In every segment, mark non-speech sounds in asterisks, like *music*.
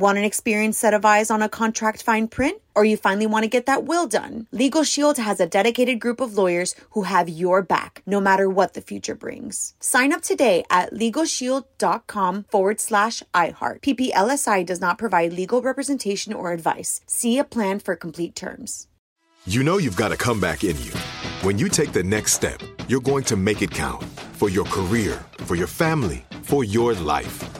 Want an experienced set of eyes on a contract fine print? Or you finally want to get that will done? Legal Shield has a dedicated group of lawyers who have your back, no matter what the future brings. Sign up today at LegalShield.com forward slash iHeart. PPLSI does not provide legal representation or advice. See a plan for complete terms. You know you've got a comeback in you. When you take the next step, you're going to make it count for your career, for your family, for your life.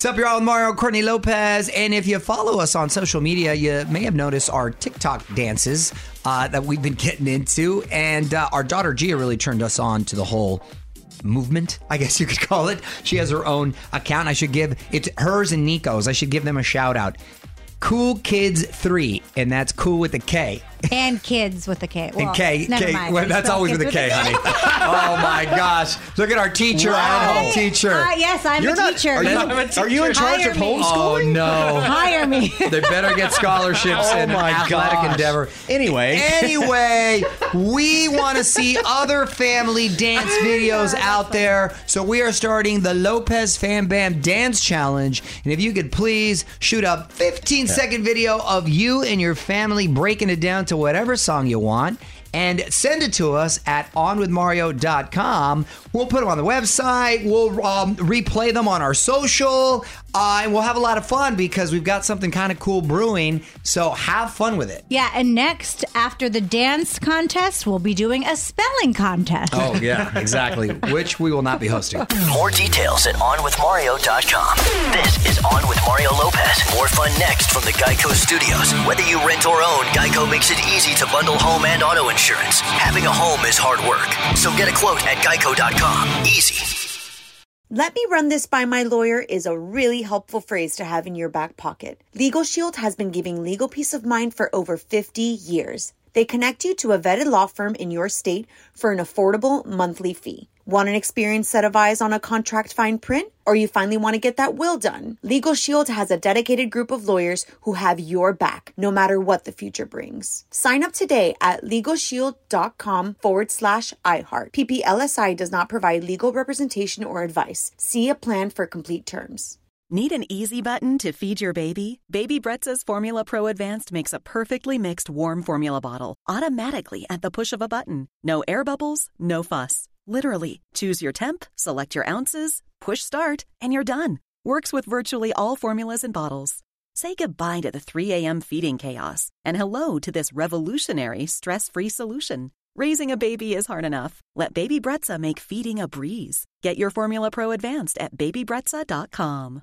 What's up, y'all? With Mario Courtney Lopez. And if you follow us on social media, you may have noticed our TikTok dances uh, that we've been *laughs* getting into. And uh, our daughter Gia really turned us on to the whole movement, I guess you could *laughs* call it. She has her own account. I should give it hers and Nico's. I should give them a shout out. Cool Kids 3, and that's cool with a K. and kids with a K. Well, and K, never K mind. well, that's spell always kids with a K, a honey. oh my gosh. Look at our teacher, at home teacher. Uh, yes, I'm You're a not- teacher. are you- I'm a are you in charge Hire of me. Oh homeschooling? no. *laughs* Hire me. They better get scholarships *laughs* Oh in my athletic gosh. endeavor. Anyway. Anyway, we want to see other family dance videos out there. So we are starting the Lopez Fan Bam Dance Challenge. And if you could please shoot up 15 second video of you and your family breaking it down to whatever song you want. And send it to us at onwithmario.com. We'll put them on the website. We'll um, replay them on our social. Uh, and we'll have a lot of fun because we've got something kind of cool brewing. So have fun with it. Yeah, and next, after the dance contest, we'll be doing a spelling contest. Oh, yeah, exactly. *laughs* Which we will not be hosting. More details at OnWithMario.com. This is On with Mario Lopez. More fun next from the Geico Studios. Whether you rent or own, Geico makes it easy to bundle home and auto insurance. Having a home is hard work. So get a quote at Geico.com. Easy. Let me run this by my lawyer is a really helpful phrase to have in your back pocket. Legal Shield has been giving legal peace of mind for over 50 years. They connect you to a vetted law firm in your state for an affordable monthly fee. Want an experienced set of eyes on a contract fine print? Or you finally want to get that will done? Legal Shield has a dedicated group of lawyers who have your back, no matter what the future brings. Sign up today at LegalShield.com forward slash iHeart. PPLSI does not provide legal representation or advice. See a plan for complete terms. Need an easy button to feed your baby? Baby Brezza's Formula Pro Advanced makes a perfectly mixed warm formula bottle automatically at the push of a button. No air bubbles, no fuss. Literally, choose your temp, select your ounces, push start, and you're done. Works with virtually all formulas and bottles. Say goodbye to the 3 a.m. feeding chaos and hello to this revolutionary stress free solution. Raising a baby is hard enough. Let Baby Brezza make feeding a breeze. Get your Formula Pro Advanced at babybrezza.com.